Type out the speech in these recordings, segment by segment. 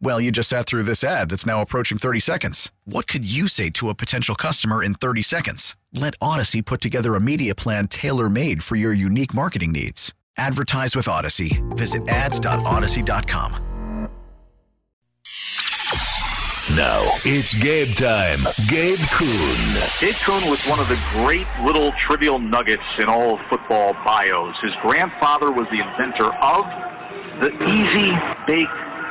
Well, you just sat through this ad that's now approaching 30 seconds. What could you say to a potential customer in 30 seconds? Let Odyssey put together a media plan tailor made for your unique marketing needs. Advertise with Odyssey. Visit ads.odyssey.com. Now it's Gabe time. Gabe Kuhn. Gabe Kuhn was one of the great little trivial nuggets in all of football bios. His grandfather was the inventor of the easy bake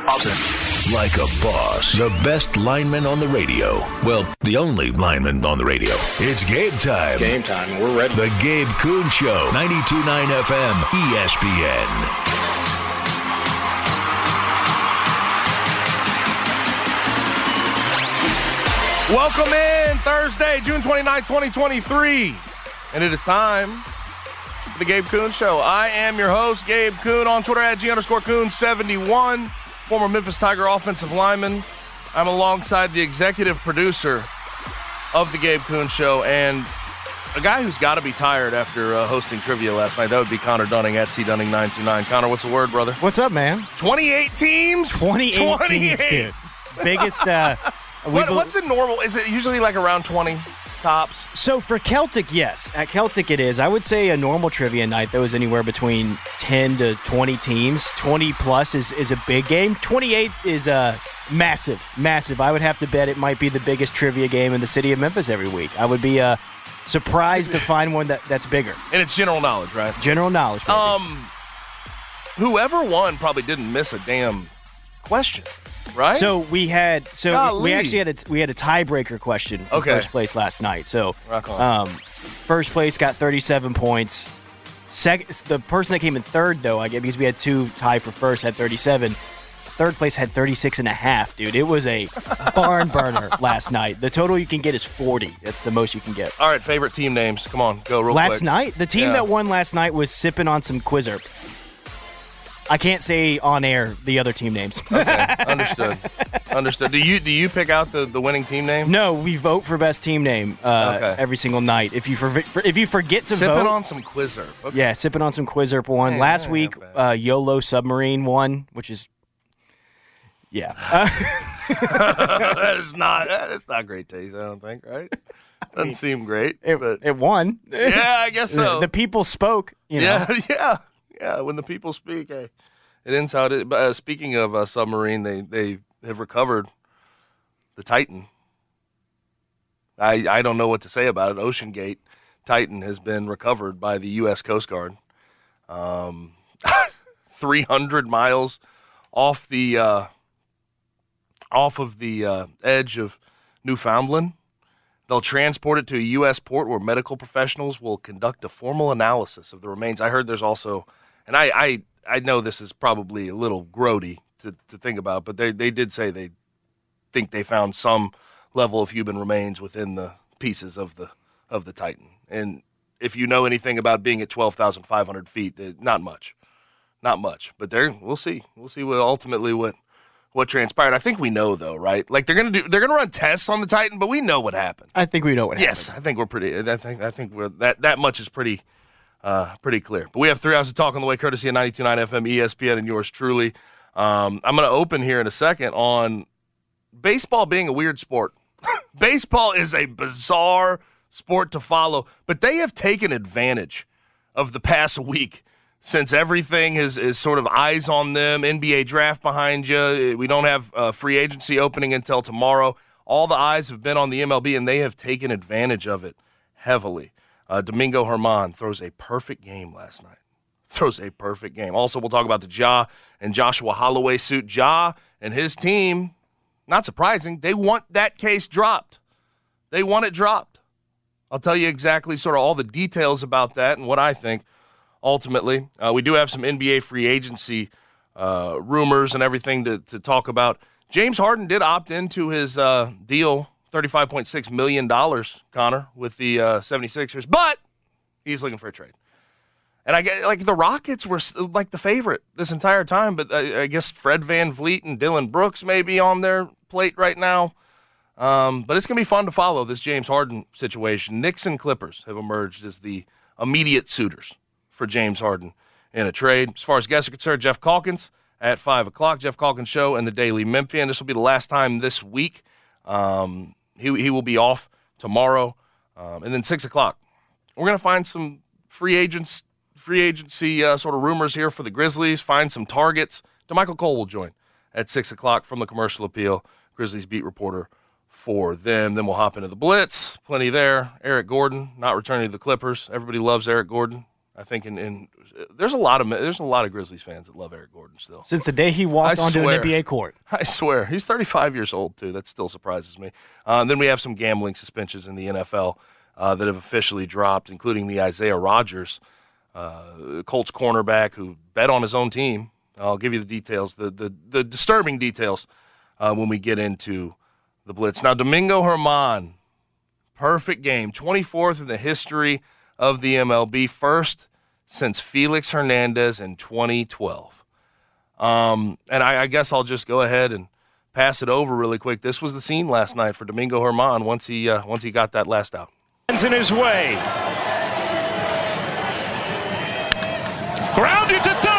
oven. Like a boss. The best lineman on the radio. Well, the only lineman on the radio. It's Gabe time. Game time. We're ready. The Gabe Kuhn Show. 92.9 FM. ESPN. Welcome in Thursday, June 29, 2023. And it is time for the Gabe Kuhn Show. I am your host, Gabe Kuhn, on Twitter at G underscore Kuhn71, former Memphis Tiger offensive lineman. I'm alongside the executive producer of the Gabe Kuhn Show and a guy who's got to be tired after uh, hosting trivia last night. That would be Connor Dunning at C Dunning 929. Connor, what's the word, brother? What's up, man? 28 teams? 28, 28. teams, dude. Biggest. Uh, What, bel- what's a normal? Is it usually like around 20 tops? so for Celtic, yes. At Celtic, it is. I would say a normal trivia night that was anywhere between 10 to 20 teams. 20 plus is, is a big game. 28 is uh, massive, massive. I would have to bet it might be the biggest trivia game in the city of Memphis every week. I would be uh, surprised to find one that, that's bigger. And it's general knowledge, right? General knowledge. baby. Um, whoever won probably didn't miss a damn question, right? So we had so Golly. we actually had a we had a tiebreaker question for Okay. first place last night. So um, first place got 37 points. Second, the person that came in third though, I guess because we had two tie for first had 37. Third place had 36 and a half, dude. It was a barn burner last night. The total you can get is 40. That's the most you can get. all right, favorite team names. Come on, go real Last quick. night, the team Yeah. that won last night was sipping on some Quizzer. I can't say on air the other team names. Okay, understood. understood. Do you do you pick out the, the winning team name? No, we vote for best team name uh, Okay. every single night. If you for, if you forget to Sipping vote, on some Quizzer. Okay. yeah, sipping on some Quizzer one. Hey, last week. Uh, YOLO Submarine won, which is yeah. Uh, that is not that is not great taste. I don't think. Right? Doesn't seem great. it, but it won. yeah, I guess so. The people spoke. You know. Yeah, yeah, yeah. When the people speak, it ends how. But uh, speaking of uh, submarine, they they have recovered the Titan. I I don't know what to say about it. OceanGate Titan has been recovered by the U.S. Coast Guard. Um, 300 miles off the uh, off of the uh, edge of Newfoundland. They'll transport it to a U.S. port where medical professionals will conduct a formal analysis of the remains. I heard there's also, and I, I, I know this is probably a little grody to, to think about, but they, they did say they think they found some level of human remains within the pieces of the of the Titan. And if you know anything about being at 12,500 feet, eh, not much, not much. But there, we'll see. We'll see what ultimately what what transpired. I think we know though, right? Like they're gonna do, they're gonna run tests on the Titan, but we know what happened. I think we know what happened. Yes, I think we're pretty. I think I think we're that that much is pretty uh, pretty clear. But we have three hours to talk on the way, courtesy of 92.9 FM, ESPN, and yours truly. Um, I'm going to open here in a second on baseball being a weird sport. baseball is a bizarre sport to follow, but they have taken advantage of the past week since everything is, is sort of eyes on them, NBA draft behind you. We don't have uh, free agency opening until tomorrow. All the eyes have been on the MLB, and they have taken advantage of it heavily. Uh, Domingo German throws a perfect game last night. Throws a perfect game. Also, we'll talk about the Ja and Joshua Holloway suit. Ja and his team, not surprising, they want that case dropped. They want it dropped. I'll tell you exactly sort of all the details about that and what I think ultimately. Uh, we do have some NBA free agency uh, rumors and everything to, to talk about. James Harden did opt into his uh, deal, $35.6 million, Connor, with the uh, 76ers, but he's looking for a trade. And I get like the Rockets were like the favorite this entire time, but I, I guess Fred VanVleet and Dillon Brooks may be on their plate right now. Um, but it's going to be fun to follow this James Harden situation. Knicks and Clippers have emerged as the immediate suitors for James Harden in a trade. As far as guests are concerned, Jeff Calkins at 5 o'clock, Jeff Calkins Show and the Daily Memphian. This will be the last time this week. Um, he, he will be off tomorrow. Um, and then 6 o'clock, we're going to find some free agents, free agency uh, sort of rumors here for the Grizzlies, find some targets. Damichael Cole will join at 6 o'clock from the Commercial Appeal, Grizzlies beat reporter for them. Then we'll hop into the Blitz. Plenty there. Eric Gordon not returning to the Clippers. Everybody loves Eric Gordon. I think in, in there's a lot of there's a lot of Grizzlies fans that love Eric Gordon still. Since the day he walked I onto swear. an NBA court. I swear he's 35 years old too. That still surprises me. Uh, and then we have some gambling suspensions in the NFL uh, that have officially dropped, including the Isaiah Rodgers, uh, Colts cornerback who bet on his own team. I'll give you the details, the the, the disturbing details uh, when we get into the blitz. Now Domingo German, perfect game, 24th in the history of the MLB, first since Felix Hernandez in 2012. Um, and I, I, guess I'll just go ahead and pass it over really quick. This was the scene last night for Domingo German once he uh, once he got that last out. In his way, grounded to third.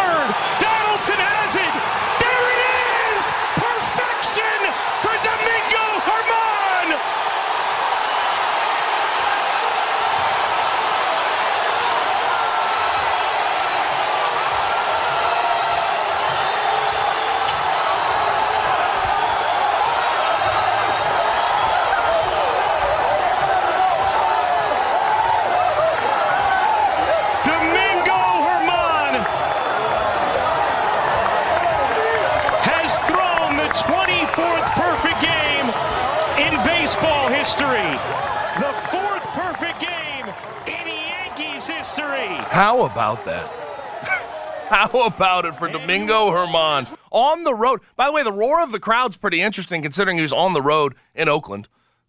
How about that? How about it for Domingo German on the road? By the way, the roar of the crowd's pretty interesting considering he was on the road in Oakland.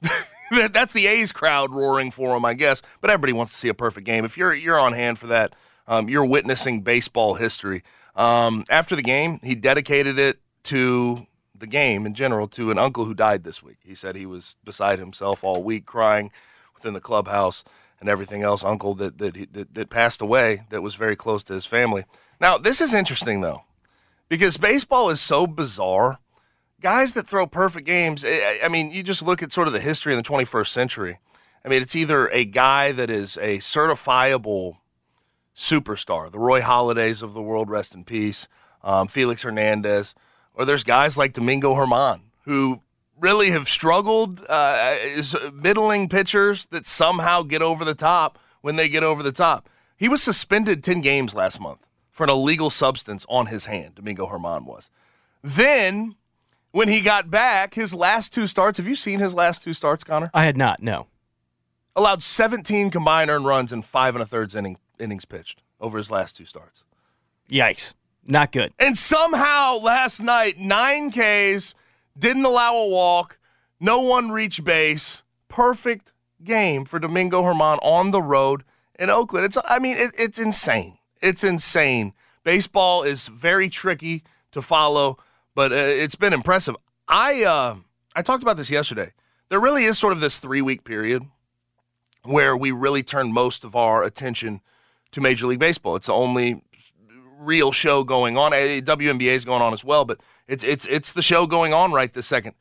That's the A's crowd roaring for him, I guess. But everybody wants to see a perfect game. If you're you're on hand for that, um, you're witnessing baseball history. Um, after the game, he dedicated it to the game in general to an uncle who died this week. He said he was beside himself all week, crying within the clubhouse and everything else. Uncle that that, that that passed away that was very close to his family. Now this is interesting though, because baseball is so bizarre. Guys that throw perfect games. I, I mean, you just look at sort of the history in the 21st century. I mean, it's either a guy that is a certifiable superstar, the Roy Halladays of the world, rest in peace, um, Felix Hernandez, or there's guys like Domingo German who really have struggled uh, as middling pitchers that somehow get over the top when they get over the top. He was suspended 10 games last month for an illegal substance on his hand, Domingo German was. Then, when he got back, his last two starts, have you seen his last two starts, Connor? I had not, no. allowed 17 combined earned runs in five and a third inning, innings pitched over his last two starts. Yikes. Not good. And somehow last night, nine Ks, didn't allow a walk, no one reached base. Perfect game for Domingo German on the road in Oakland. It's, I mean, it, it's insane. It's insane. Baseball is very tricky to follow, but uh, it's been impressive. I uh, I talked about this yesterday. There really is sort of this three week period where we really turn most of our attention to Major League Baseball. It's the only real show going on. WNBA is going on as well, but it's it's it's the show going on right this second.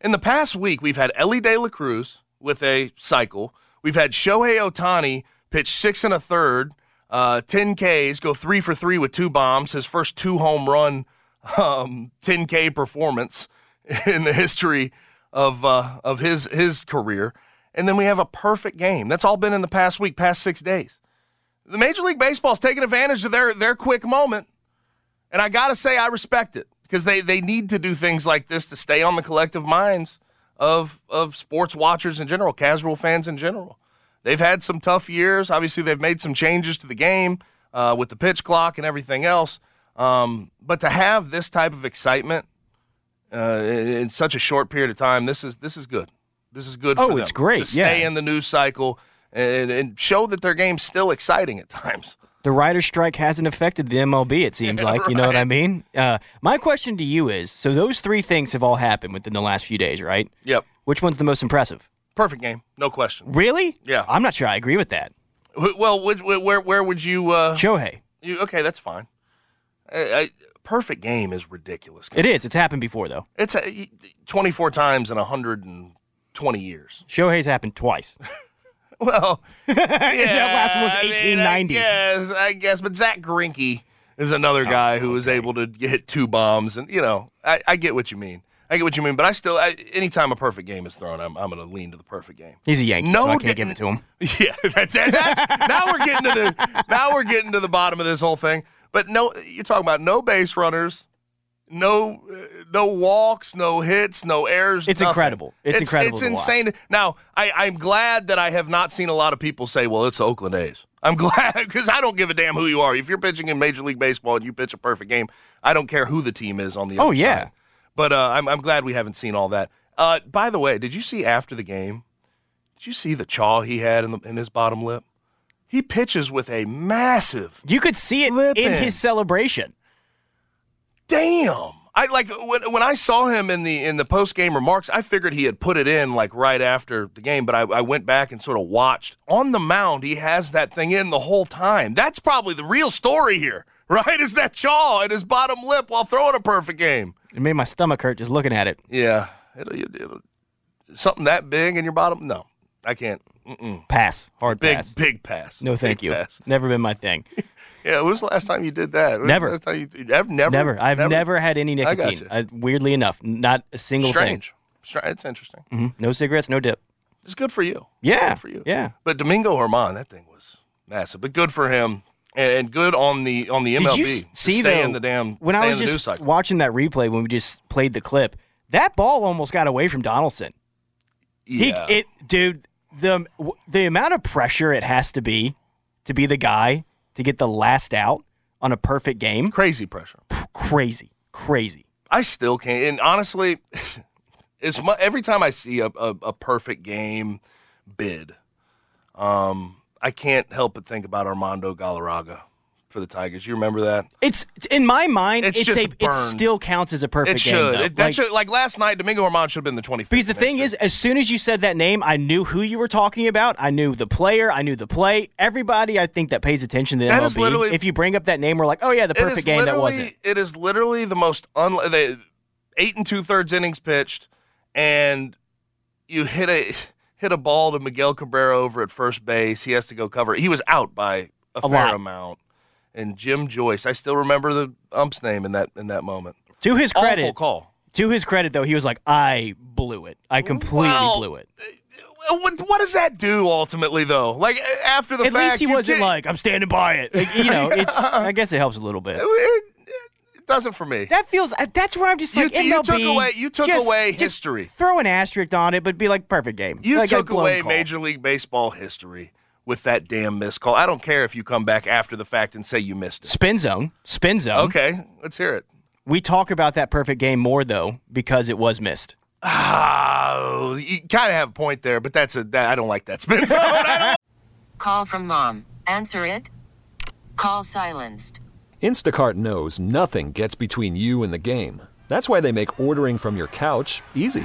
In the past week, we've had Elly De La Cruz with a cycle. We've had Shohei Ohtani pitch six and a third, uh, 10 Ks, go three for three with two bombs, his first two home run um, 10K performance in the history of uh, of his his career. and then we have a perfect game. That's all been in the past week, past six days. The Major League Baseball is taking advantage of their their quick moment, and I gotta say I respect it because they they need to do things like this to stay on the collective minds of of sports watchers in general, casual fans in general. They've had some tough years. Obviously, they've made some changes to the game uh, with the pitch clock and everything else. Um, but to have this type of excitement uh, in, in such a short period of time, this is this is good. This is good. Oh, for them it's great, to stay yeah. in the news cycle and, and show that their game's still exciting at times. The writer's strike hasn't affected the MLB, it seems like. You know what I mean? Uh, my question to you is so those three things have all happened within the last few days, right? Yep, Which one's the most impressive? perfect game, no question. Really? Yeah. I'm not sure I agree with that. Well, which- where where would you? Uh, Shohei. you okay, that's fine. I, I, perfect game is ridiculous. It is. It's happened before, though. It's a, 24 times in 120 years. Shohei's happened twice. Well, yeah, that last one was I mean, 1890. I guess, I guess, but Zack Greinke is another oh, guy who was able to hit two bombs, and you know, I, I get what you mean. I get what you mean, but I still, I, anytime a perfect game is thrown, I'm, I'm going to lean to the perfect game. He's a Yankee, No so I can't give it to him. Yeah, that's it. That's, now we're getting to the now we're getting to the bottom of this whole thing. But no, you're talking about no base runners, no uh, no walks, no hits, no errors. It's nothing. incredible. It's incredible It's to watch. insane. Now, I, I'm glad that I have not seen a lot of people say, "Well, it's the Oakland A's." I'm glad because I don't give a damn who you are. If you're pitching in Major League Baseball and you pitch a perfect game, I don't care who the team is on the. Oh, other yeah. side. But uh, I'm I'm glad we haven't seen all that. Uh, by the way, did you see after the game? Did you see the chaw he had in, the, in his bottom lip? He pitches with a massive You could see it in his celebration. Damn. I like when, when I saw him in the in the post game remarks. I figured he had put it in like right after the game, but I, I went back and sort of watched on the mound. He has that thing in the whole time. That's probably the real story here, right? Is that chaw and his bottom lip while throwing a perfect game? It made my stomach hurt just looking at it. Yeah, it'll, it'll, something that big in your bottom? No, I can't. Mm-mm. Pass. Hard Big pass. big pass. No, thank Big you. Pass. Never been my thing. Yeah, when was the last time you did that? When Never. last time you, ever, never. Never. I've never, had any I nicotine. you. Uh, weirdly enough, not a single thing. Strange. Stra- It's interesting. thing. Mhm. No cigarettes, no dip. It's good for you. Yeah, for you. yeah. But Domingo German, that thing was massive. But good for him, and, good on the on the MLB. Did you see stay though, in the damn when I was just watching that replay when we just played the clip? That ball almost got away from Donaldson. yeah. He, it, dude, the the amount of pressure it has to be to be the guy to get the last out on a perfect game, Crazy pressure. crazy, crazy. I still can't. And honestly, it's mu- every time I see a, a, a perfect game bid, um, I can't help but think about Armando Galarraga for the Tigers. You remember that? It's in my mind, It's it's, a it still counts as a perfect It game. should. though. It, that Like- should. Like last night, Domingo German should have been the 25th. Because the thing is, as soon as you said that name, I knew who you were talking about. I knew the player. I knew the play. Everybody, I think, that pays attention to the That MLB, is literally- if you bring up that name, we're like, oh yeah, the perfect game that wasn't. It is literally the most un. They, eight and two thirds innings pitched, and you hit a hit a ball to Miguel Cabrera over at first base. He has to go cover. He was out by a, A fair lot. amount. And Jim Joyce, I still remember the ump's name in that in that moment. To his Awful credit, call. to his credit though, he was like, I blew it. I completely Well, blew it. What, what does that do ultimately, though? Like after the At fact, least he wasn't did- like, I'm standing by it. Like, you know, it's. I guess it helps a little bit. It, it doesn't for me. That feels. uh, That's where I'm just You like, t- you took away- you took just- away just history. Throw an asterisk on it, but be like perfect game. You Like, took away call. Major League Baseball history with that damn missed call. I don't care if you come back after the fact and say you missed it. spin zone. Spin zone. Okay, let's hear it. We talk about that perfect game more though because it was missed. Oh, you kind of have a point there, but that's a that, I don't like that spin zone. I don't- Call from mom. Answer it. Call silenced. Instacart knows nothing gets between you and the game. That's why they make ordering from your couch easy.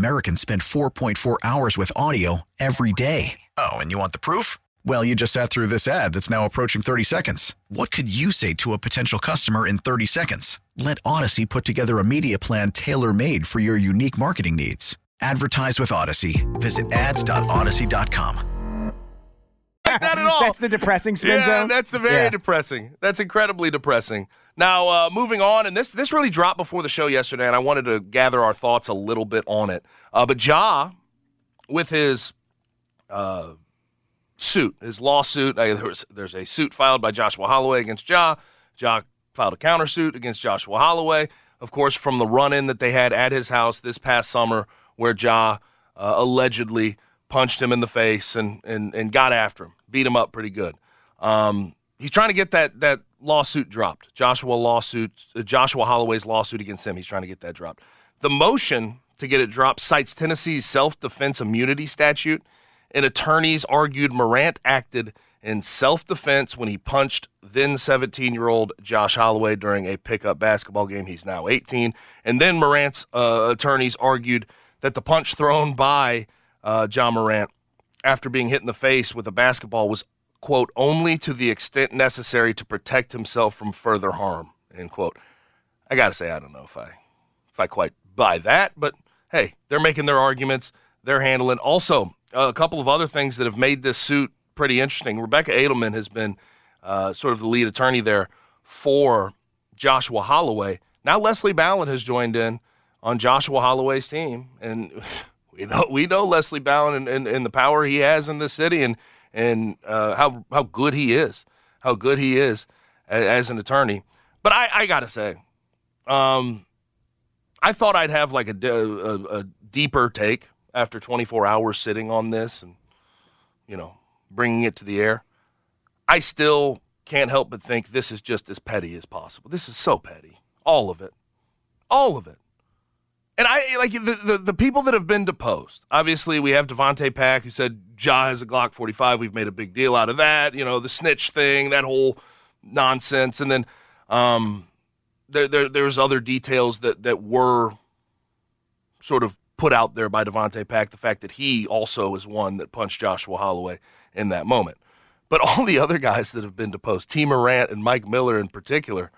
Americans spend 4.4 hours with audio every day. Oh, and you want the proof? Well, you just sat through this ad that's now approaching 30 seconds. What could you say to a potential customer in 30 seconds? Let Odyssey put together a media plan tailor made for your unique marketing needs. Advertise with Odyssey. Visit ads.odyssey.com. Like that at all. That's the depressing spin yeah, zone. that's the very Yeah. depressing. That's incredibly depressing. Now, uh, moving on, and this this really dropped before the show yesterday, and I wanted to gather our thoughts a little bit on it. Uh, but Ja, with his uh, suit, his lawsuit, uh, there was, there's a suit filed by Joshua Holloway against Ja. Ja filed a countersuit against Joshua Holloway, of course, from the run-in that they had at his house this past summer, where Ja uh, allegedly punched him in the face and, and, and got after him, beat him up pretty good. Um, he's trying to get that that lawsuit dropped. Joshua lawsuit, uh, Joshua Holloway's lawsuit against him. He's trying to get that dropped. The motion to get it dropped cites Tennessee's self-defense immunity statute, and attorneys argued Morant acted in self-defense when he punched then 17-year-old Josh Holloway during a pickup basketball game. He's now 18, and then Morant's uh, attorneys argued that the punch thrown by uh, John Morant after being hit in the face with a basketball was quote only to the extent necessary to protect himself from further harm end quote. I gotta say i don't know if i if i quite buy that but hey they're making their arguments they're handling. Also a couple of other things that have made this suit pretty interesting. Rebecca Adelman has been uh, sort of the lead attorney there for joshua holloway. Now Leslie Ballin has joined in on joshua holloway's team and we know we know Leslie Ballin and, and, and the power he has in this city and and uh, how how good he is, how good he is as, as an attorney. But I, I gotta say, um, I thought I'd have like a a deeper take after 24 hours sitting on this and you know bringing it to the air. I still can't help but think this is just as petty as possible. This is so petty, all of it, all of it. And I like the, the, the people that have been deposed. Obviously, we have Davonte Pack who said Ja has a Glock 45. We've made a big deal out of that. You know, the snitch thing, that whole nonsense. And then um, there, there there's other details that that were sort of put out there by Davonte Pack. The fact that he also is one that punched Joshua Holloway in that moment. But all the other guys that have been deposed, T. Morant and Mike Miller in particular,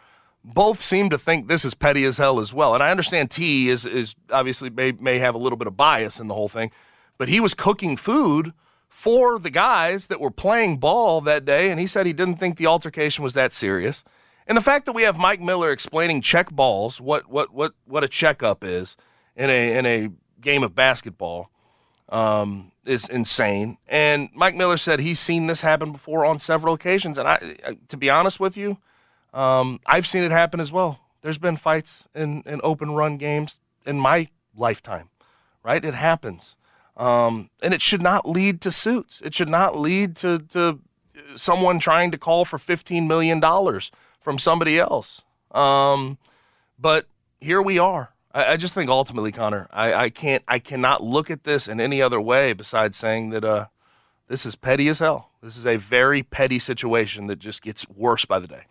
both seem to think this is petty as hell as well. And I understand T is is obviously may may have a little bit of bias in the whole thing, but he was cooking food for the guys that were playing ball that day, and he said he didn't think the altercation was that serious. And the fact that we have Mike Miller explaining check balls, what what what what a checkup is in a in a game of basketball, um, is insane. And Mike Miller said he's seen this happen before on several occasions. And I, I to be honest with you, um, I've seen it happen as well. There's been fights in, in open run games in my lifetime, right? It happens. Um, and it should not lead to suits. It should not lead to, to someone trying to call for $15 million from somebody else. Um, but here we are. I, I just think ultimately, Connor, I, I can't, I cannot look at this in any other way besides saying that uh, this is petty as hell. This is a very petty situation that just gets worse by the day.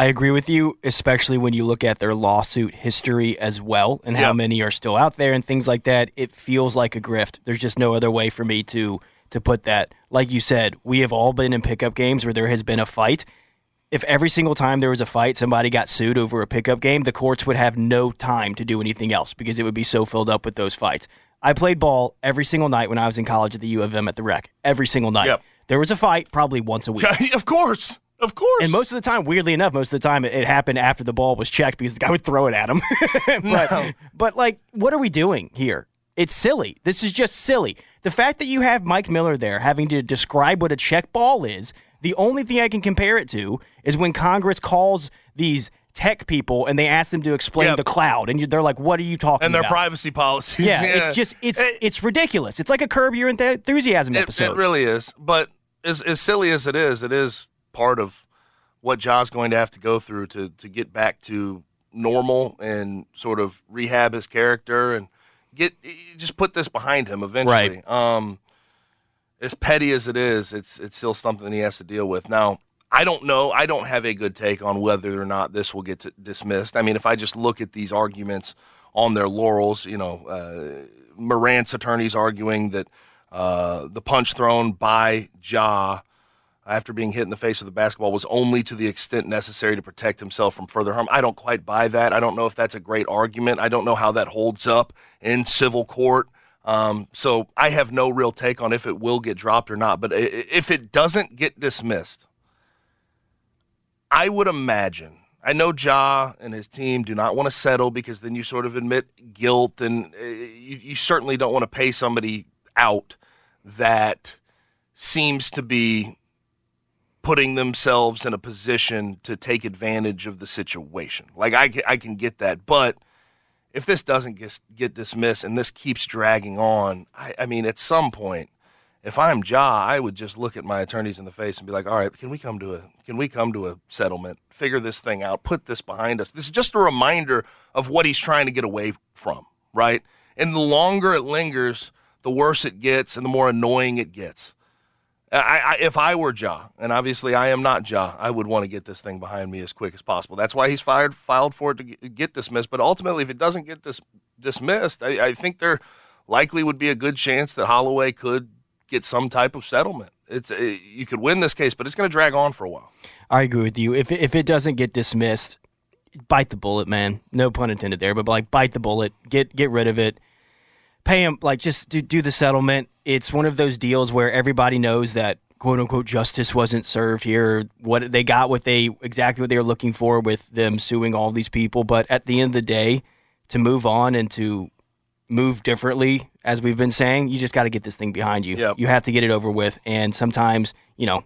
I agree with you, especially when you look at their lawsuit history as well and how many are still out there and things like that. It feels like a grift. There's just no other way for me to to put that. Like you said, we have all been in pickup games where there has been a fight. If every single time there was a fight, somebody got sued over a pickup game, the courts would have no time to do anything else because it would be so filled up with those fights. I played ball every single night when I was in college at the U of M at the rec. Every single night. Yep. There was a fight probably once a week. of course. Of course. And most of the time, weirdly enough, most of the time it, it happened after the ball was checked because the guy would throw it at him. but, but like, what are we doing here? It's silly. This is just silly. The fact that you have Mike Miller there having to describe what a check ball is, the only thing I can compare it to is when Congress calls these tech people and they ask them to explain Yep. the cloud, and you- they're like, "What are you talking about? and their about?" privacy policies. yeah, it's just it's It- it's ridiculous. It's like a curb your enthusiasm It, episode. it really is. But as, as silly as it is, it is part of what Ja's going to have to go through to, to get back to normal and sort of rehab his character and get just put this behind him eventually. Right. Um, as petty as it is, it's it's still something he has to deal with. Now, I don't know. I don't have a good take on whether or not this will get dismissed. I mean, if I just look at these arguments on their laurels, you know, uh, Morant's attorneys arguing that uh, the punch thrown by Ja after being hit in the face with the basketball was only to the extent necessary to protect himself from further harm. I don't quite buy that. I don't know if that's a great argument. I don't know how that holds up in civil court. Um, so I have no real take on if it will get dropped or not. But if it doesn't get dismissed, I would imagine. I know Ja and his team do not want to settle because then you sort of admit guilt, and uh, you, you certainly don't want to pay somebody out that seems to be putting themselves in a position to take advantage of the situation. Like I, I can get that, but if this doesn't get, get dismissed and this keeps dragging on, I, I mean, at some point, if I'm Ja, I would just look at my attorneys in the face and be like, "All right, can we come to a can we come to a settlement? Figure this thing out. Put this behind us." This is just a reminder of what he's trying to get away from, right? And the longer it lingers, the worse it gets and the more annoying it gets. I, I, if I were Ja, and obviously I am not Ja, I would want to get this thing behind me as quick as possible. That's why he's fired, filed for it to get dismissed. But ultimately, if it doesn't get dis- dismissed, I, I think there likely would be a good chance that Holloway could get some type of settlement. It's it, uh, you could win this case, but it's going to drag on for a while. I agree with you. If if it doesn't get dismissed, bite the bullet, man. No pun intended there, but like bite the bullet, get get rid of it pay him like just do, do the settlement. It's one of those deals where everybody knows that quote unquote justice wasn't served here. What they got, what they exactly what they were looking for with them suing all these people. But at the end of the day, to move on and to move differently, as we've been saying, you just got to get this thing behind you. Yep. You have to get it over with, and sometimes you know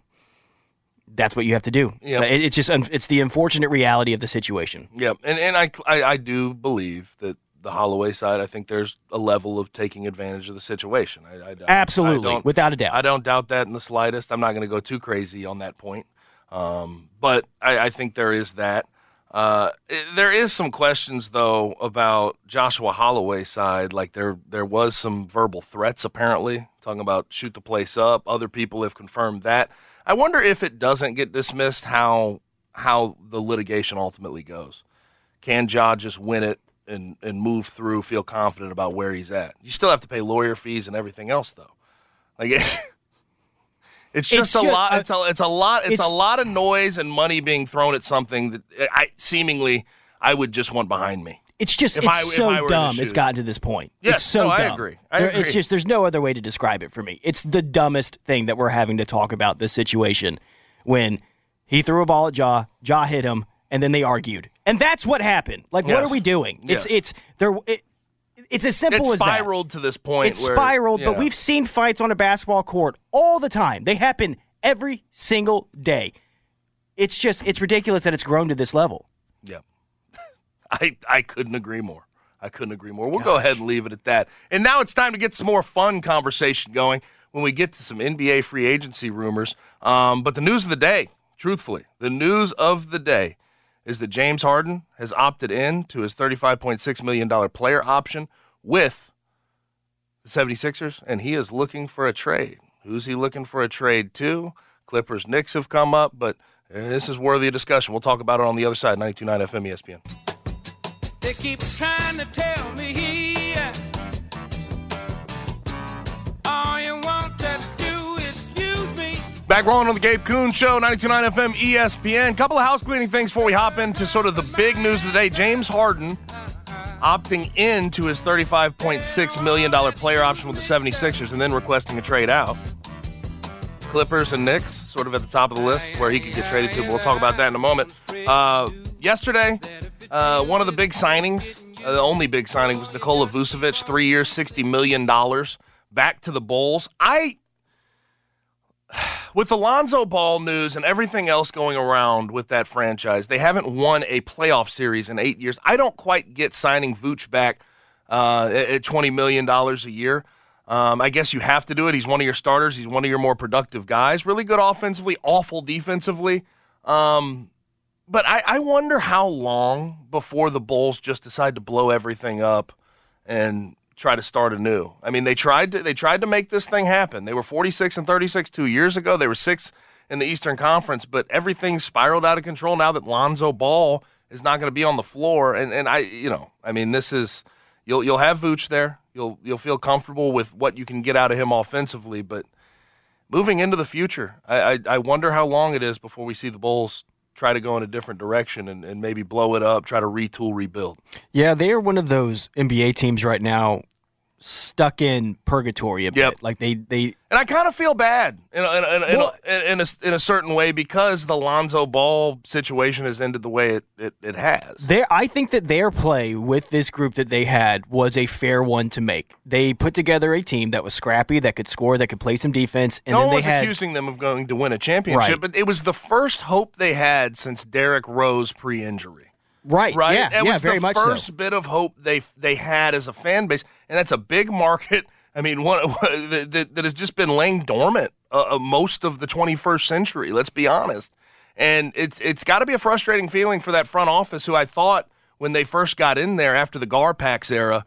that's what you have to do. Yep. So it's just it's the unfortunate reality of the situation. Yep, and and I, I I do believe that the Holloway side, I think there's a level of taking advantage of the situation. I, I, Absolutely, I without a doubt. I don't doubt that in the slightest. I'm not going to go too crazy on that point, um, but I, I, think there is that. Uh, there is some questions though about Joshua Holloway's side. Like there, there was some verbal threats apparently talking about shoot the place up. Other people have confirmed that. I wonder if it doesn't get dismissed, how how the litigation ultimately goes. Can Ja just win it and and move through, feel confident about where he's at. You still have to pay lawyer fees and everything else, though. Like it's just uh, it's a lot. It's a it's a lot. It's, it's, a lot of noise and money being thrown at something that I seemingly I would just want behind me. It's just if it's I, so dumb. It's gotten to this point. Yes, it's so no, dumb. I agree. I agree. It's just there's no other way to describe it for me. It's the dumbest thing that we're having to talk about this situation when he threw a ball at Ja, Ja hit him, and then they argued. And that's what happened. Like, yes. what are we doing? It's yes. it's there. It, it's as simple it's as spiraled to this point. It's where, spiraled, yeah. but we've seen fights on a basketball court all the time. They happen every single day. It's just it's ridiculous that it's grown to this level. Yeah, I I couldn't agree more. I couldn't agree more. We'll Gosh. go ahead and leave it at that. And now it's time to get some more fun conversation going when we get to some NBA free agency rumors. Um, but the news of the day, truthfully, the news of the day is that James Harden has opted in to his $35.6 million player option with the 76ers, and he is looking for a trade. Who's he looking for a trade to? Clippers, Knicks have come up, but this is worthy of discussion. We'll talk about it on the other side, 92.9 FM ESPN. They keep trying to tell me Back rolling on the Gabe Kuhn Show, 92.9 FM ESPN. Couple of house cleaning things before we hop into sort of the big news of the day. James Harden opting into his $35.6 million player option with the 76ers and then requesting a trade out. Clippers and Knicks sort of at the top of the list where he could get traded to, but we'll talk about that in a moment. Uh, yesterday, uh, one of the big signings, uh, the only big signing was Nikola Vucevic, three years, $60 million, back to the Bulls. I with the Lonzo Ball news and everything else going around with that franchise, they haven't won a playoff series in eight years. I don't quite get signing Vooch back uh, at $20 million a year. Um, I guess you have to do it. He's one of your starters. He's one of your more productive guys. Really good offensively, awful defensively. Um, but I, I wonder how long before the Bulls just decide to blow everything up and try to start anew. I mean, they tried to they tried to make this thing happen. They were 46 and 36 2 years ago. They were 6 in the Eastern Conference, but everything spiraled out of control now that Lonzo Ball is not going to be on the floor and and I you know, I mean, this is you'll you'll have Vooch there. You'll you'll feel comfortable with what you can get out of him offensively, but moving into the future, I, I, I wonder how long it is before we see the Bulls try to go in a different direction and, and maybe blow it up, try to retool, rebuild. Yeah, they are one of those NBA teams right now stuck in purgatory a bit. Yep. Like they they And I kind of feel bad in a, in, a, in, a, Well- in, a, in, a, in a certain way because the Lonzo Ball situation has ended the way it, it, it has. Their, I think that their play with this group that they had was a fair one to make. They put together a team that was scrappy, that could score, that could play some defense, and no then one they was had accusing them of going to win a championship, Right. but it was the first hope they had since Derrick Rose pre-injury. Right, Right, Yeah, that yeah, was the first so. bit of hope they they had as a fan base, and that's a big market. I mean, one that, that, has just been laying dormant uh, uh, most of the 21st century. Let's be honest, and it's it's got to be a frustrating feeling for that front office, who I thought when they first got in there after the Garpax era,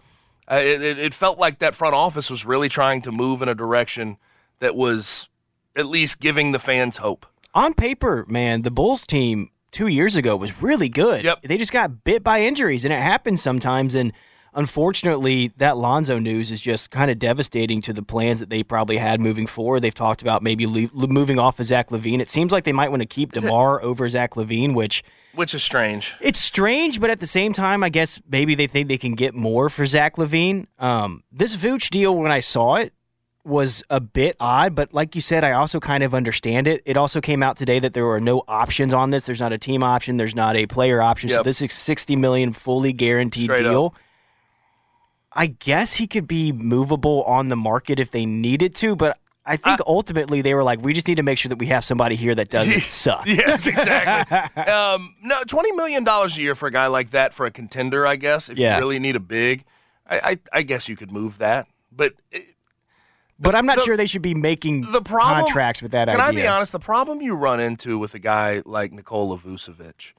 uh, it, it felt like that front office was really trying to move in a direction that was at least giving the fans hope. On paper, man, the Bulls team two years ago was really good. Yep. They just got bit by injuries, and it happens sometimes. And unfortunately, that Lonzo news is just kind of devastating to the plans that they probably had moving forward. They've talked about maybe le- moving off of Zach LaVine. It seems like they might want to keep DeMar over Zach LaVine, which Which is strange. it's strange, but at the same time, I guess maybe they think they can get more for Zach LaVine. Um, this Vooch deal, when I saw it, was a bit odd, but like you said, I also kind of understand it. It also came out today that there were no options on this. There's not a team option. There's not a player option. So this is 60 million fully guaranteed Straight up. deal. I guess he could be movable on the market if they needed to, but I think ultimately they were like, we just need to make sure that we have somebody here that doesn't suck. Yes, exactly. um, no, twenty million dollars a year for a guy like that for a contender, I guess. If Yeah. you really need a big, I, I, I guess you could move that. But it, But I'm not the- sure they should be making the problem contracts with that Can idea. Can I be honest? The problem you run into with a guy like Nikola Vucevic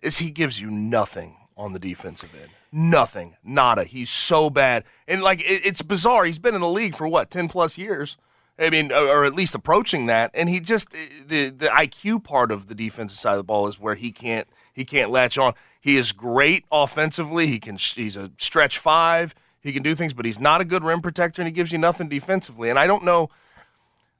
is he gives you nothing on the defensive end. Nothing, nada. He's so bad, and like it, it's bizarre. He's been in the league for what ten plus years. I mean, or, or at least approaching that, and he just eh, the the IQ part of the defensive side of the ball is where he can't he can't latch on. He is great offensively. He can he's a stretch five. He can do things, but he's not a good rim protector, and he gives you nothing defensively. And I don't know.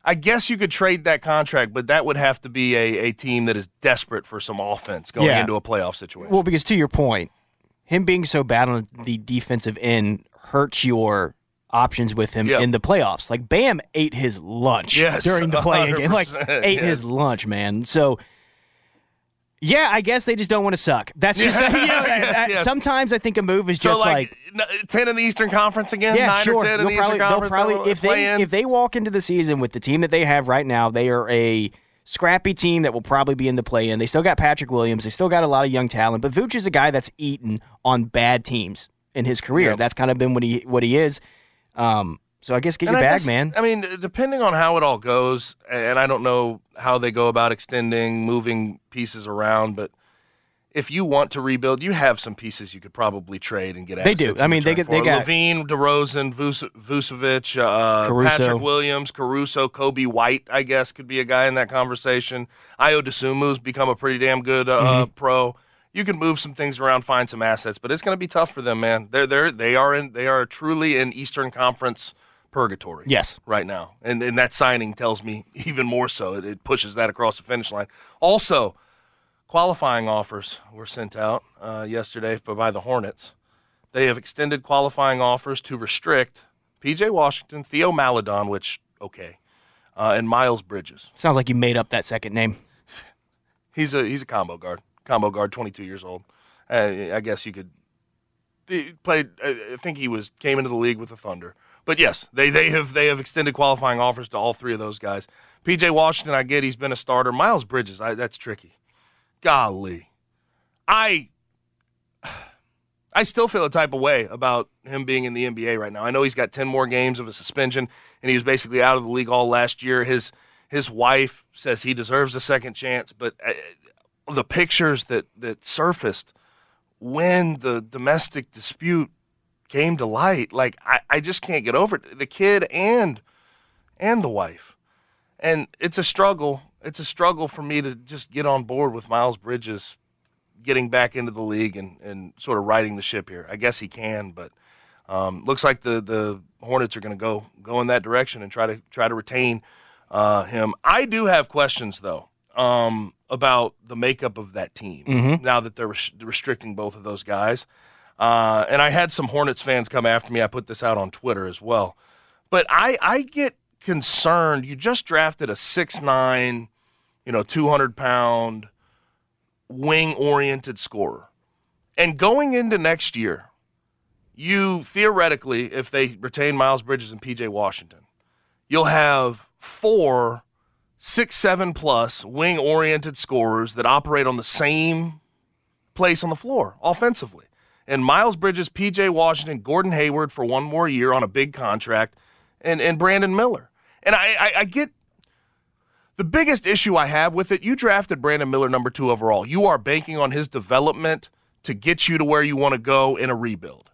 I guess you could trade that contract, but that would have to be a, a team that is desperate for some offense going Yeah. into a playoff situation. Well, because to your point, him being so bad on the defensive end hurts your options with him Yeah. in the playoffs. Like Bam ate his lunch Yes, during the play again. Like 100%, ate his lunch, man. So yeah, I guess they just don't want to suck. That's just you know, that- Yes, sometimes I think a move is so just like, like ten in the Eastern Conference again, yeah, nine sure. or ten in They'll the probably, Eastern Conference. probably uh, if they in. if they walk into the season with the team that they have right now, they are a scrappy team that will probably be in the play in. They still got Patrick Williams. They still got a lot of young talent. But Vooch is a guy that's eaten on bad teams in his career. Yep. That's kind of been what he what he is. Um, so I guess get And your I bag, guess- man. I mean, depending on how it all goes, and I don't know how they go about extending, moving pieces around, but if you want to rebuild, you have some pieces you could probably trade and get. Assets. They do. I mean, they get- they got- LaVine, DeRozan, Vucevic, uh, Patrick Williams, Caruso, Coby White. I guess could be a guy in that conversation. Ayo Dosunmu's become a pretty damn good uh, Mm-hmm. pro. You can move some things around, find some assets, but it's going to be tough for them, man. They're they're they are in they are truly in Eastern Conference purgatory Yes. right now. And, and that signing tells me even more so. It, it pushes that across the finish line. Also, qualifying offers were sent out uh, yesterday by by the Hornets. They have extended qualifying offers to restrict PJ Washington, Theo Maledon, which, okay, uh, and Miles Bridges. Sounds like you made up that second name. He's a he's a combo guard. Combo guard, 22 years old. Uh, I guess you could played. I think he was came into the league with the Thunder. But yes, they they have they have extended qualifying offers to all three of those guys. PJ Washington, I get he's been a starter. Miles Bridges, I, that's tricky. Golly, I I still feel a type of way about him being in the NBA right now. I know he's got 10 more games of a suspension, and he was basically out of the league all last year. His his wife says he deserves a second chance, but uh, the pictures that that surfaced when the domestic dispute came to light, like I, I just can't get over it. The kid and and the wife, and it's a struggle. It's a struggle for me to just get on board with Miles Bridges getting back into the league and, and sort of riding the ship here. I guess he can, but Um, looks like the the Hornets are going to go go in that direction and try to try to retain uh, him. I do have questions though um, about the makeup of that team Mhm. now that they're res- restricting both of those guys. Uh, and I had some Hornets fans come after me. I put this out on Twitter as well. But I, I get concerned. You just drafted a six nine, you know, 200 pound wing oriented scorer. And going into next year, you theoretically, if they retain Miles Bridges and PJ Washington, you'll have four six, seven plus wing oriented scorers that operate on the same place on the floor offensively. And Miles Bridges, PJ Washington, Gordon Hayward for one more year on a big contract, and, and Brandon Miller. And I, I, I get the biggest issue I have with it. You drafted Brandon Miller number two overall. You are banking on his development to get you to where you want to go in a rebuild.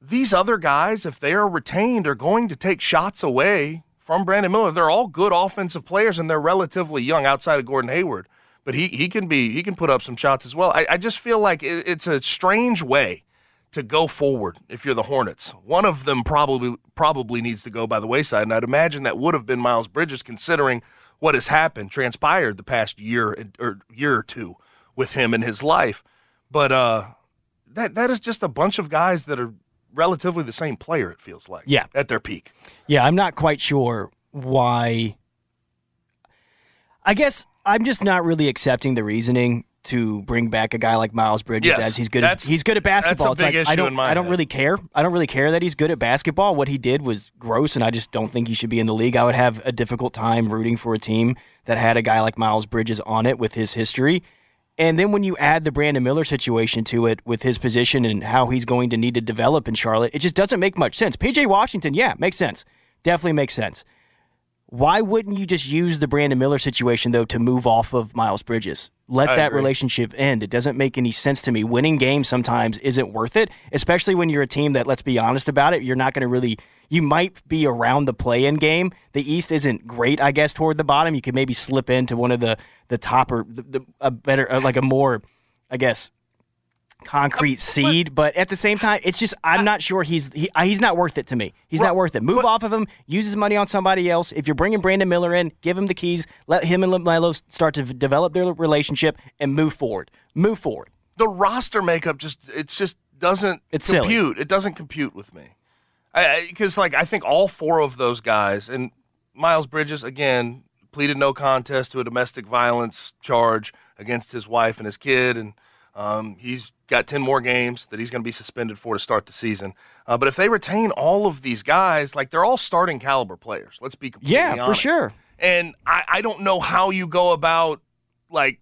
These other guys, if they are retained, are going to take shots away from Brandon Miller. They're all good offensive players and they're relatively young outside of Gordon Hayward. But he, he can be he can put up some shots as well. I, I just feel like it, it's a strange way to go forward if you're the Hornets. One of them probably probably needs to go by the wayside, and I'd imagine that would have been Miles Bridges, considering what has happened, transpired the past year or year or two with him in his life. But uh, that that is just a bunch of guys that are relatively the same player. It feels like, Yeah. at their peak. Yeah, I'm not quite sure why. I guess I'm just not really accepting the reasoning to bring back a guy like Miles Bridges Yes, as he's good as he's good at basketball. that's a big it's like I don't in my I don't head. really care. I don't really care that he's good at basketball. What he did was gross and I just don't think he should be in the league. I would have a difficult time rooting for a team that had a guy like Miles Bridges on it with his history. And then when you add the Brandon Miller situation to it with his position and how he's going to need to develop in Charlotte, it just doesn't make much sense. PJ Washington, yeah, makes sense. Definitely makes sense. Why wouldn't you just use the Brandon Miller situation though to move off of Miles Bridges? Let I that agree. relationship end. It doesn't make any sense to me. Winning games sometimes isn't worth it, especially when you're a team that let's be honest about it, you're not going to really you might be around the play-in game. The East isn't great, I guess, toward the bottom. You could maybe slip into one of the the top or the, the, a better uh, like a more I guess concrete seed, but at the same time, it's just I'm not sure he's he, he's not worth it to me. He's not worth it. Move off of him. Use his money on somebody else. If you're bringing Brandon Miller in, give him the keys. Let him and Melo start to develop their relationship and move forward. Move forward. the roster makeup just it's just doesn't It's silly. compute. It doesn't compute with me. Because like I think all four of those guys and Miles Bridges again pleaded no contest to a domestic violence charge against his wife and his kid, and um, he's got ten more games that he's going to be suspended for to start the season. Uh, but if they retain all of these guys, like they're all starting caliber players. Let's be completely Yeah, for sure. And I, I don't know how you go about like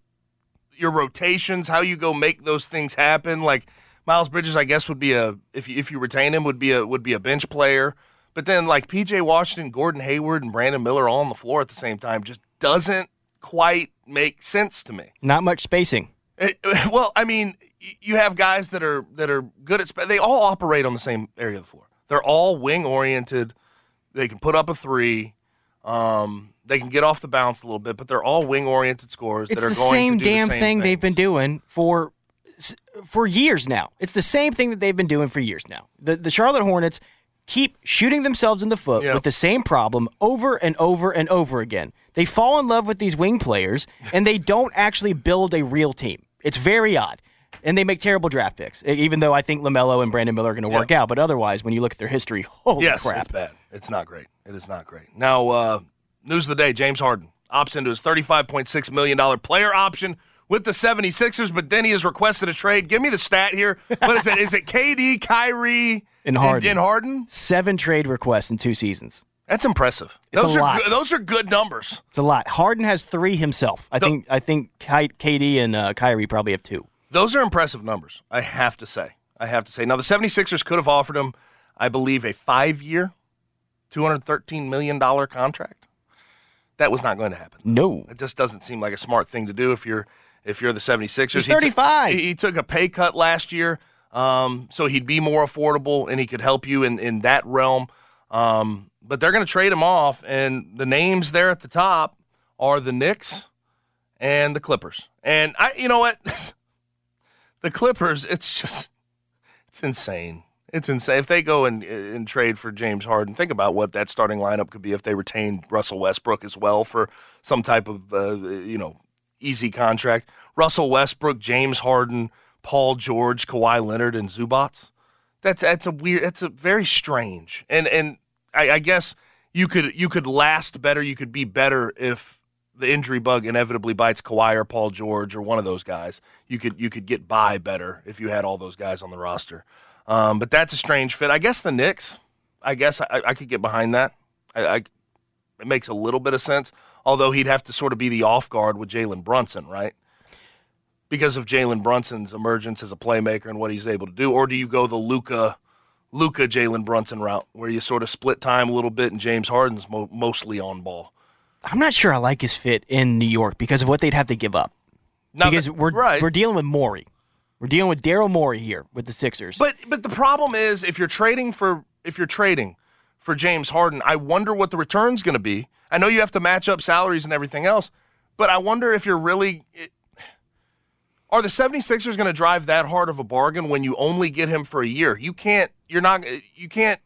your rotations, how you go make those things happen. Like Miles Bridges, I guess would be a if you, if you retain him would be a would be a bench player. But then like PJ Washington, Gordon Hayward, and Brandon Miller all on the floor at the same time just doesn't quite make sense to me. Not much spacing. It- well, I mean, you have guys that are that are good at. Sp- they all operate on the same area of the floor. They're all wing oriented. They can put up a three. Um, they can get off the bounce a little bit, but they're all wing oriented scorers It's that are the going same to do damn the same thing they've been doing for for years now. It's the same thing that they've been doing for years now. The the Charlotte Hornets keep shooting themselves in the foot Yep. with the same problem over and over and over again. They fall in love with these wing players and they don't actually build a real team. It's very odd. And they make terrible draft picks, even though I think LaMelo and Brandon Miller are going to work out. But otherwise, when you look at their history, holy yes, crap. it's bad. It's not great. It is not great. Now, uh, news of the day: James Harden opts into his thirty-five point six million dollar player option with the 76ers, but then he has requested a trade. Give me the stat here. What is it? Is it KD, Kyrie, And Harden. And, Harden? Seven trade requests in two seasons. That's impressive. It's those a are lot. Good, those are good numbers. It's a lot. Harden has three himself. I think I think KD and uh, Kyrie probably have two. Those are impressive numbers, I have to say. I have to say. Now, the 76ers could have offered him, I believe, a five year, $213 million contract. That was not going to happen. No. It just doesn't seem like a smart thing to do if you're if you're the 76ers. He's He took- 35. He, he took a pay cut last year, um, so he'd be more affordable and he could help you in, in that realm. Um, but they're going to trade him off, and the names there at the top are the Knicks and the Clippers. And I, you know what, the Clippers, it's just it's insane. It's insane. If they go and, and trade for James Harden, think about what that starting lineup could be if they retained Russell Westbrook as well for some type of uh, you know easy contract. Russell Westbrook, James Harden, Paul George, Kawhi Leonard, and Zubac. That's that's a weird. That's a very strange. And and I, I guess you could you could last better. You could be better if the injury bug inevitably bites Kawhi or Paul George or one of those guys. You could you could get by better if you had all those guys on the roster. Um, but that's a strange fit. I guess the Knicks. I guess I, I could get behind that. I, I, it makes a little bit of sense. Although he'd have to sort of be the off guard with Jalen Brunson, right? Because of Jalen Brunson's emergence as a playmaker and what he's able to do, or do you go the Luka, Luka Jalen Brunson route, where you sort of split time a little bit and James Harden's mo- mostly on ball? I'm not sure I like his fit in New York because of what they'd have to give up. Now because that- we're right. we're dealing with Morey. We're dealing with Daryl Morey here with the Sixers. But but the problem is if you're trading for if you're trading for James Harden, I wonder what the return's going to be. I know you have to match up salaries and everything else, but I wonder if you're really are the 76ers going to drive that hard of a bargain when you only get him for a year? You can't you're not you can't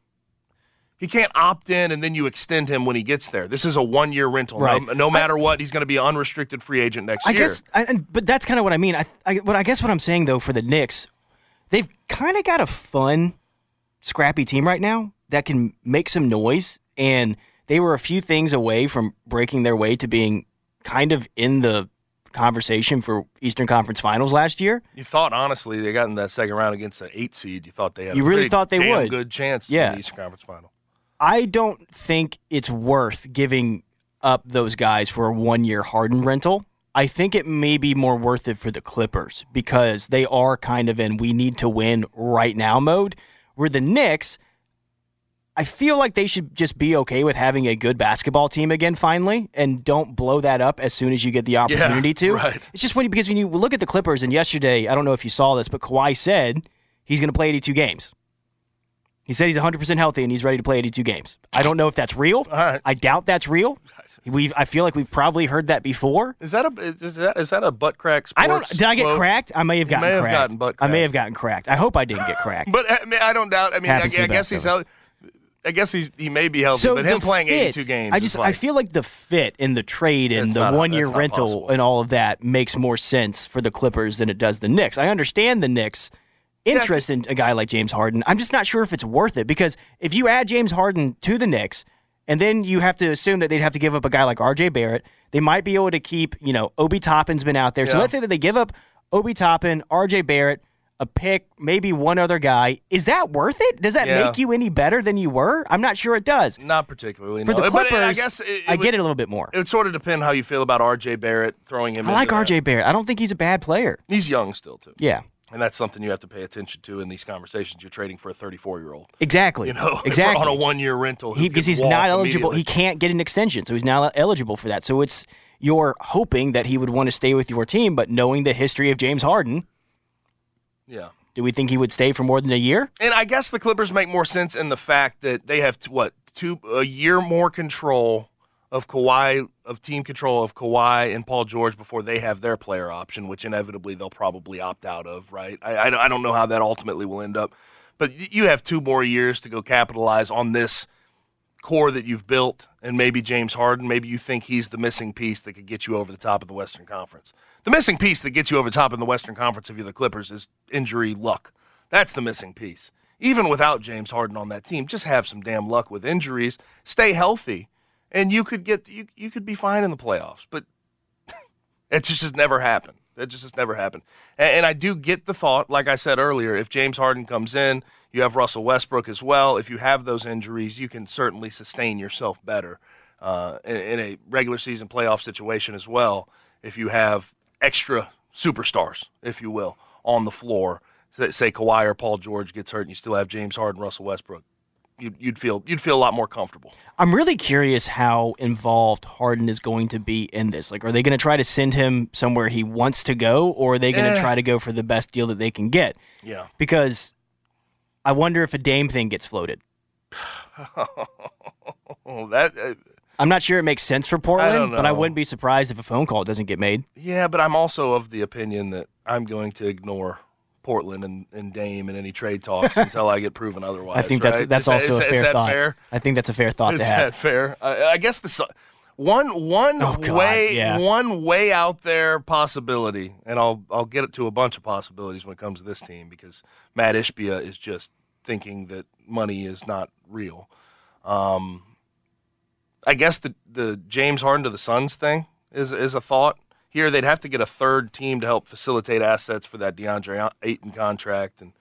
he can't opt in and then you extend him when he gets there. This is a one year rental. Right. No, no matter what, he's going to be an unrestricted free agent next I year. guess, I, guess, but that's kind of what I mean. I, I, what I guess what I'm saying though for the Knicks, they've kind of got a fun, scrappy team right now that can make some noise, and they were a few things away from breaking their way to being kind of in the conversation for Eastern Conference Finals last year. You thought honestly they got in that second round against the eight seed. You thought they had You a really thought they would. good chance Yeah. the Eastern Conference Final. I don't think it's worth giving up those guys for a one year Harden rental. I think it may be more worth it for the Clippers because they are kind of in we need to win right now mode. Where the Knicks, I feel like they should just be okay with having a good basketball team again finally and don't blow that up as soon as you get the opportunity to. right. It's just when because when you look at the Clippers and yesterday, I don't know if you saw this, but Kawhi said he's going to play 82 games. He said he's 100% healthy and he's ready to play 82 games. I don't know if that's real. Right. I doubt that's real. We've, I feel like we've probably heard that before. Is that a is that is that a butt crack? I don't. Did I get quote? cracked? I may have You gotten may have cracked. gotten butt I may have gotten cracked. I hope I didn't get cracked. But I, mean, I don't doubt. I mean, I, I Happens to the guess he's healthy. I guess he's he may be healthy, so but him playing fit, 82 games. I just I feel like the fit in the trade and the one year rental possible. and all of that makes more sense for the Clippers than it does the Knicks. I understand the Knicks interest in a guy like James Harden. I'm just not sure if it's worth it because if you add James Harden to the Knicks and then you have to assume that they'd have to give up a guy like RJ Barrett, they might be able to keep, you know, Obi Toppin's been out there. So let's say that they give up Obi Toppin, RJ Barrett, a pick, maybe one other guy. Is that worth it? Does that Yeah. make you any better than you were? I'm not sure it does. not particularly. For no. the But Clippers, I guess it, it I would, get it a little bit more. It would sort of depend how you feel about R.J. Barrett throwing him. I like. RJ Barrett. I don't think he's a bad player. He's young still too, Yeah, and that's something you have to pay attention to in these conversations. You're trading for a 34 year old, exactly. you know, exactly. on a one year rental who he, because he's not eligible. He can't get an extension, so he's not eligible for that. So it's you're hoping that he would want to stay with your team, but knowing the history of James Harden, Yeah. do we think he would stay for more than a year? And I guess the Clippers make more sense in the fact that they have what two a year more control of Kawhi of team control of Kawhi and Paul George before they have their player option, which inevitably they'll probably opt out of. Right? I I, I don't know how that ultimately will end up, but you have two more years to go capitalize on this core that you've built, and maybe James Harden. Maybe you think he's the missing piece that could get you over the top of the Western Conference. The missing piece that gets you over the top in the Western Conference if you're the Clippers is injury luck. That's the missing piece. Even without James Harden on that team, just have some damn luck with injuries. Stay healthy, and you could get you you could be fine in the playoffs. But it just has never happened. That just has never happened. And, and I do get the thought, like I said earlier, if James Harden comes in, you have Russell Westbrook as well. If you have those injuries, you can certainly sustain yourself better uh, in, in a regular season playoff situation as well. If you have extra superstars, if you will, on the floor, say, say Kawhi or Paul George gets hurt, and you still have James Harden, Russell Westbrook, you'd, you'd feel you'd feel a lot more comfortable. I'm really curious how involved Harden is going to be in this. Like, are they going to try to send him somewhere he wants to go, or are they going to Eh. try to go for the best deal that they can get? Yeah. Because I wonder if a Dame thing gets floated. Oh, that. Uh, I'm not sure it makes sense for Portland, don't but I wouldn't be surprised if a phone call doesn't get made. Yeah, but I'm also of the opinion that I'm going to ignore Portland and, and Dame in any trade talks until I get proven otherwise. I think that's right? that's Is also is a fair is that thought. fair? I think that's a fair thought Is to have. that fair? I, I guess the one one Oh, God, way yeah. one way out there possibility, and I'll I'll get it to a bunch of possibilities when it comes to this team because Mat Ishbia is just thinking that money is not real. Um, I guess the the James Harden to the Suns thing is is a thought. Here they'd have to get a third team to help facilitate assets for that DeAndre Ayton contract, and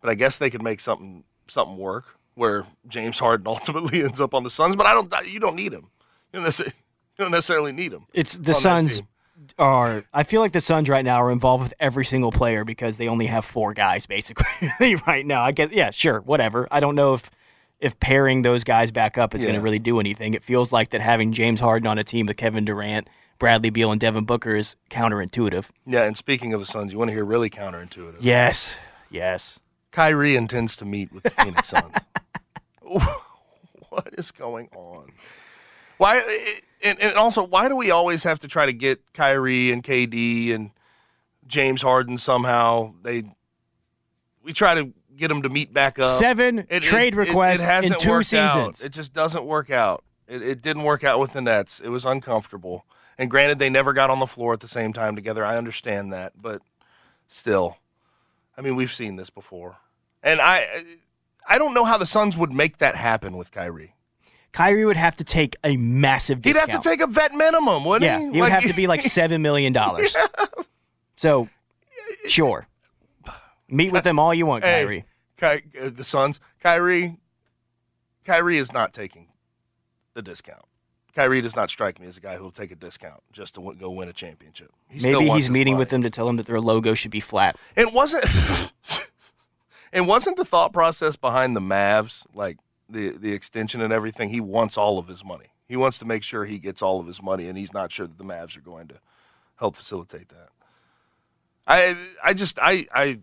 but I guess they could make something something work where James Harden ultimately ends up on the Suns. But I don't. You don't need him. You don't necessarily, you don't necessarily need them. It's the Suns are. I feel like the Suns right now are involved with every single player because they only have four guys basically right now. I guess yeah, sure, whatever. I don't know if if pairing those guys back up is going to really do anything. It feels like that having James Harden on a team with Kevin Durant, Bradley Beal, and Devin Booker is counterintuitive. Yeah, and speaking of the Suns, you want to hear really counterintuitive? Yes, yes. Kyrie intends to meet with the Phoenix Suns. what is going on? Why? And, and also, why do we always have to try to get Kyrie and KD and James Harden somehow? They we try to get them to meet back up. Seven trade requests in hasn't two worked out. seasons. It just doesn't work out. It, it didn't work out with the Nets. It was uncomfortable. And granted, they never got on the floor at the same time together. I understand that, but still, I mean, we've seen this before, and I, I don't know how the Suns would make that happen with Kyrie. Kyrie would have to take a massive discount. He'd have to take a vet minimum, wouldn't yeah, he? it would Like- have to be like seven million dollars. yeah. So, sure, meet with them all you want, Hey, Kyrie. Ky- uh, the Suns. Kyrie, Kyrie is not taking a discount. Kyrie does not strike me as a guy who will take a discount just to w- go win a championship. He Maybe he's meeting money. with them to tell them that their logo should be flat. It wasn't. it wasn't the thought process behind the Mavs, like the the extension and everything. He wants all of his money. He wants to make sure he gets all of his money, and he's not sure that the Mavs are going to help facilitate that. I I just I I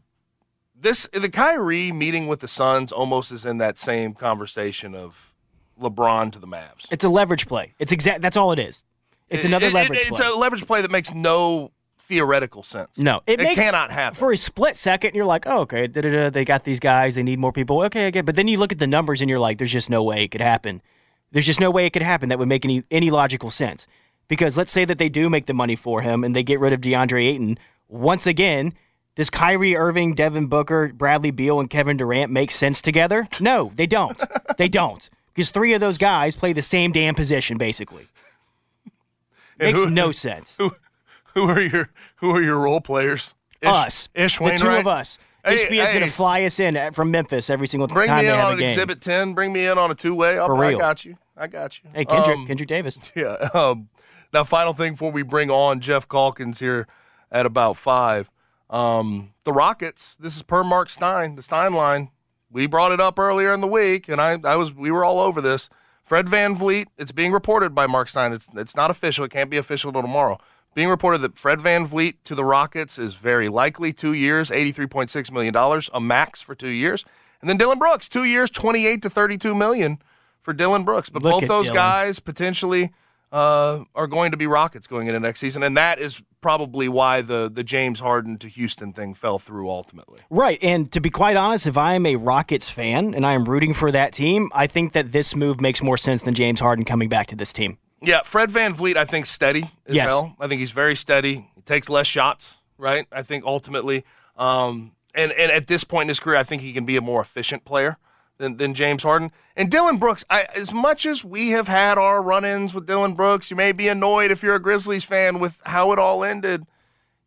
this the Kyrie meeting with the Suns almost is in that same conversation of LeBron to the Mavs. It's a leverage play. It's exact. That's all it is. It's It- another it- leverage It's play. a leverage play that makes no theoretical sense. no, it, makes- cannot happen. For a split second, you're like, oh, okay, they got these guys. They need more people. Okay, okay. But then you look at the numbers and you're like, there's just no way it could happen. There's just no way it could happen that would make any any logical sense. Because let's say that they do make the money for him and they get rid of DeAndre Ayton. Once again, does Kyrie Irving, Devin Booker, Bradley Beal, and Kevin Durant make sense together? No, they don't. they don't. Because three of those guys play the same damn position, basically. And Makes who- no sense. Who, who are your Who are your role players? Ish, us. Ish the two of us. Hey, HBN's going to fly us in at- from Memphis every single Bring time me they in have on a game. Exhibit Ten. Bring me in on a two way. For real. I got you. I got you. Hey, Kendrick, Um, Kendrick Davis. Yeah. Um, now, final thing before we bring on Geoff Calkins here at about five. Um, the Rockets. This is per Mark Stein, the Stein line. We brought it up earlier in the week, and I, I was we were all over this. Fred VanVleet. It's being reported by Mark Stein. It's it's not official. It can't be official until tomorrow. Being reported that Fred VanVleet to the Rockets is very likely two years, eighty-three point six million dollars, a max for two years. And then Dillon Brooks, two years, twenty-eight to thirty-two million for Dillon Brooks. But Look both those Dillon. guys potentially uh, are going to be Rockets going into next season, and that is probably why the the James Harden to Houston thing fell through ultimately. Right. And to be quite honest, if I am a Rockets fan and I am rooting for that team, I think that this move makes more sense than James Harden coming back to this team. Yeah, Fred VanVleet, I think steady as Yes. hell. I think he's very steady. He takes less shots, right? I think ultimately, um, and and at this point in his career, I think he can be a more efficient player than, than James Harden. And Dillon Brooks, I, as much as we have had our run-ins with Dillon Brooks, you may be annoyed if you're a Grizzlies fan with how it all ended.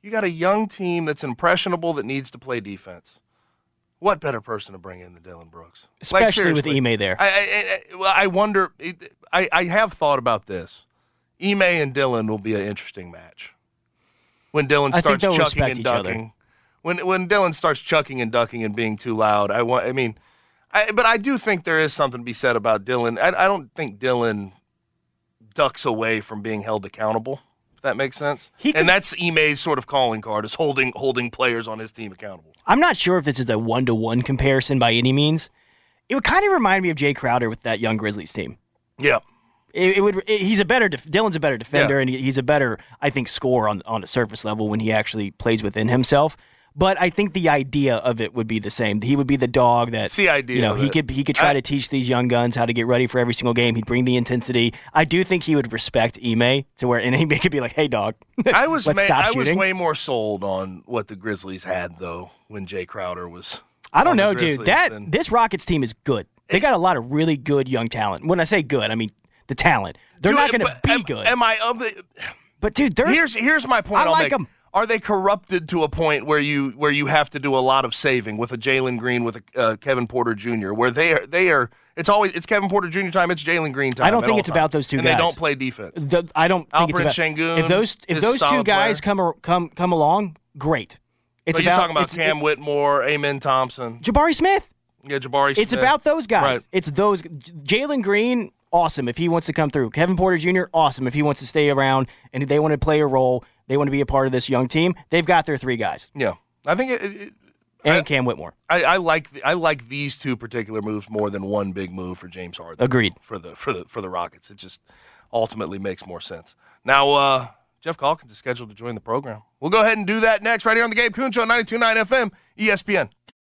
You got a young team that's impressionable that needs to play defense. What better person to bring in than Dillon Brooks? Like, Especially with seriously. Ime there. I, I, I, well, I wonder. I, I have thought about this. Ime and Dillon will be an interesting match. When Dillon I starts chucking and ducking, when when Dillon starts chucking and ducking and being too loud, I want. I mean, I, but I do think there is something to be said about Dillon. I, I don't think Dillon ducks away from being held accountable. If that makes sense. He could- and that's Ime's sort of calling card is holding holding players on his team accountable. I'm not sure if this is a one to one comparison by any means. It would kind of remind me of Jae Crowder with that young Grizzlies team. Yeah. It, it would. it- he's a better. Def, Dillon's a better defender, Yeah. and he's a better, I think, scorer on on a surface level when he actually plays within himself. But I think the idea of it would be the same. He would be the dog that the idea You know, he could he could try I- to teach these young guns how to get ready for every single game. He'd bring the intensity. I do think he would respect Ime to where and Ime could be like, "Hey, dog, I was ma- I was way more sold on what the Grizzlies had though when Jae Crowder was. I don't know, dude. That than- this Rockets team is good. They got a lot of really good young talent. When I say good, I mean the talent. They're Dude, not going to be am, good. Am I of the? but dude, Here's here's my point. I I'll like make. 'em. Are they corrupted to a point where you where you have to do a lot of saving with a Jalen Green with a uh, Kevin Porter Jr. Where they are they are it's always it's Kevin Porter Jr. time it's Jalen Green time. I don't think it's about those two and guys. They don't play defense. The, I don't think it's about Şengün if those if those two guys player. come come come along, great. It's but about you're talking about Cam Whitmore, Amen Thompson, Jabari Smith. Yeah, Jabari. It's Smith. about those guys. Right. It's those Jalen Green, awesome if he wants to come through. Kevin Porter Jr., awesome if he wants to stay around and they want to play a role. They want to be a part of this young team. They've got their three guys Yeah, I think it, it, and I- Cam Whitmore. I, I like the, I like these two particular moves more than one big move for James Harden. Agreed. for the for the for the Rockets. It just ultimately makes more sense. Now, uh, Geoff Calkins is scheduled to join the program. We'll go ahead and do that next, right here on the Gabe Kuhn Show, 92.9 FM, ESPN.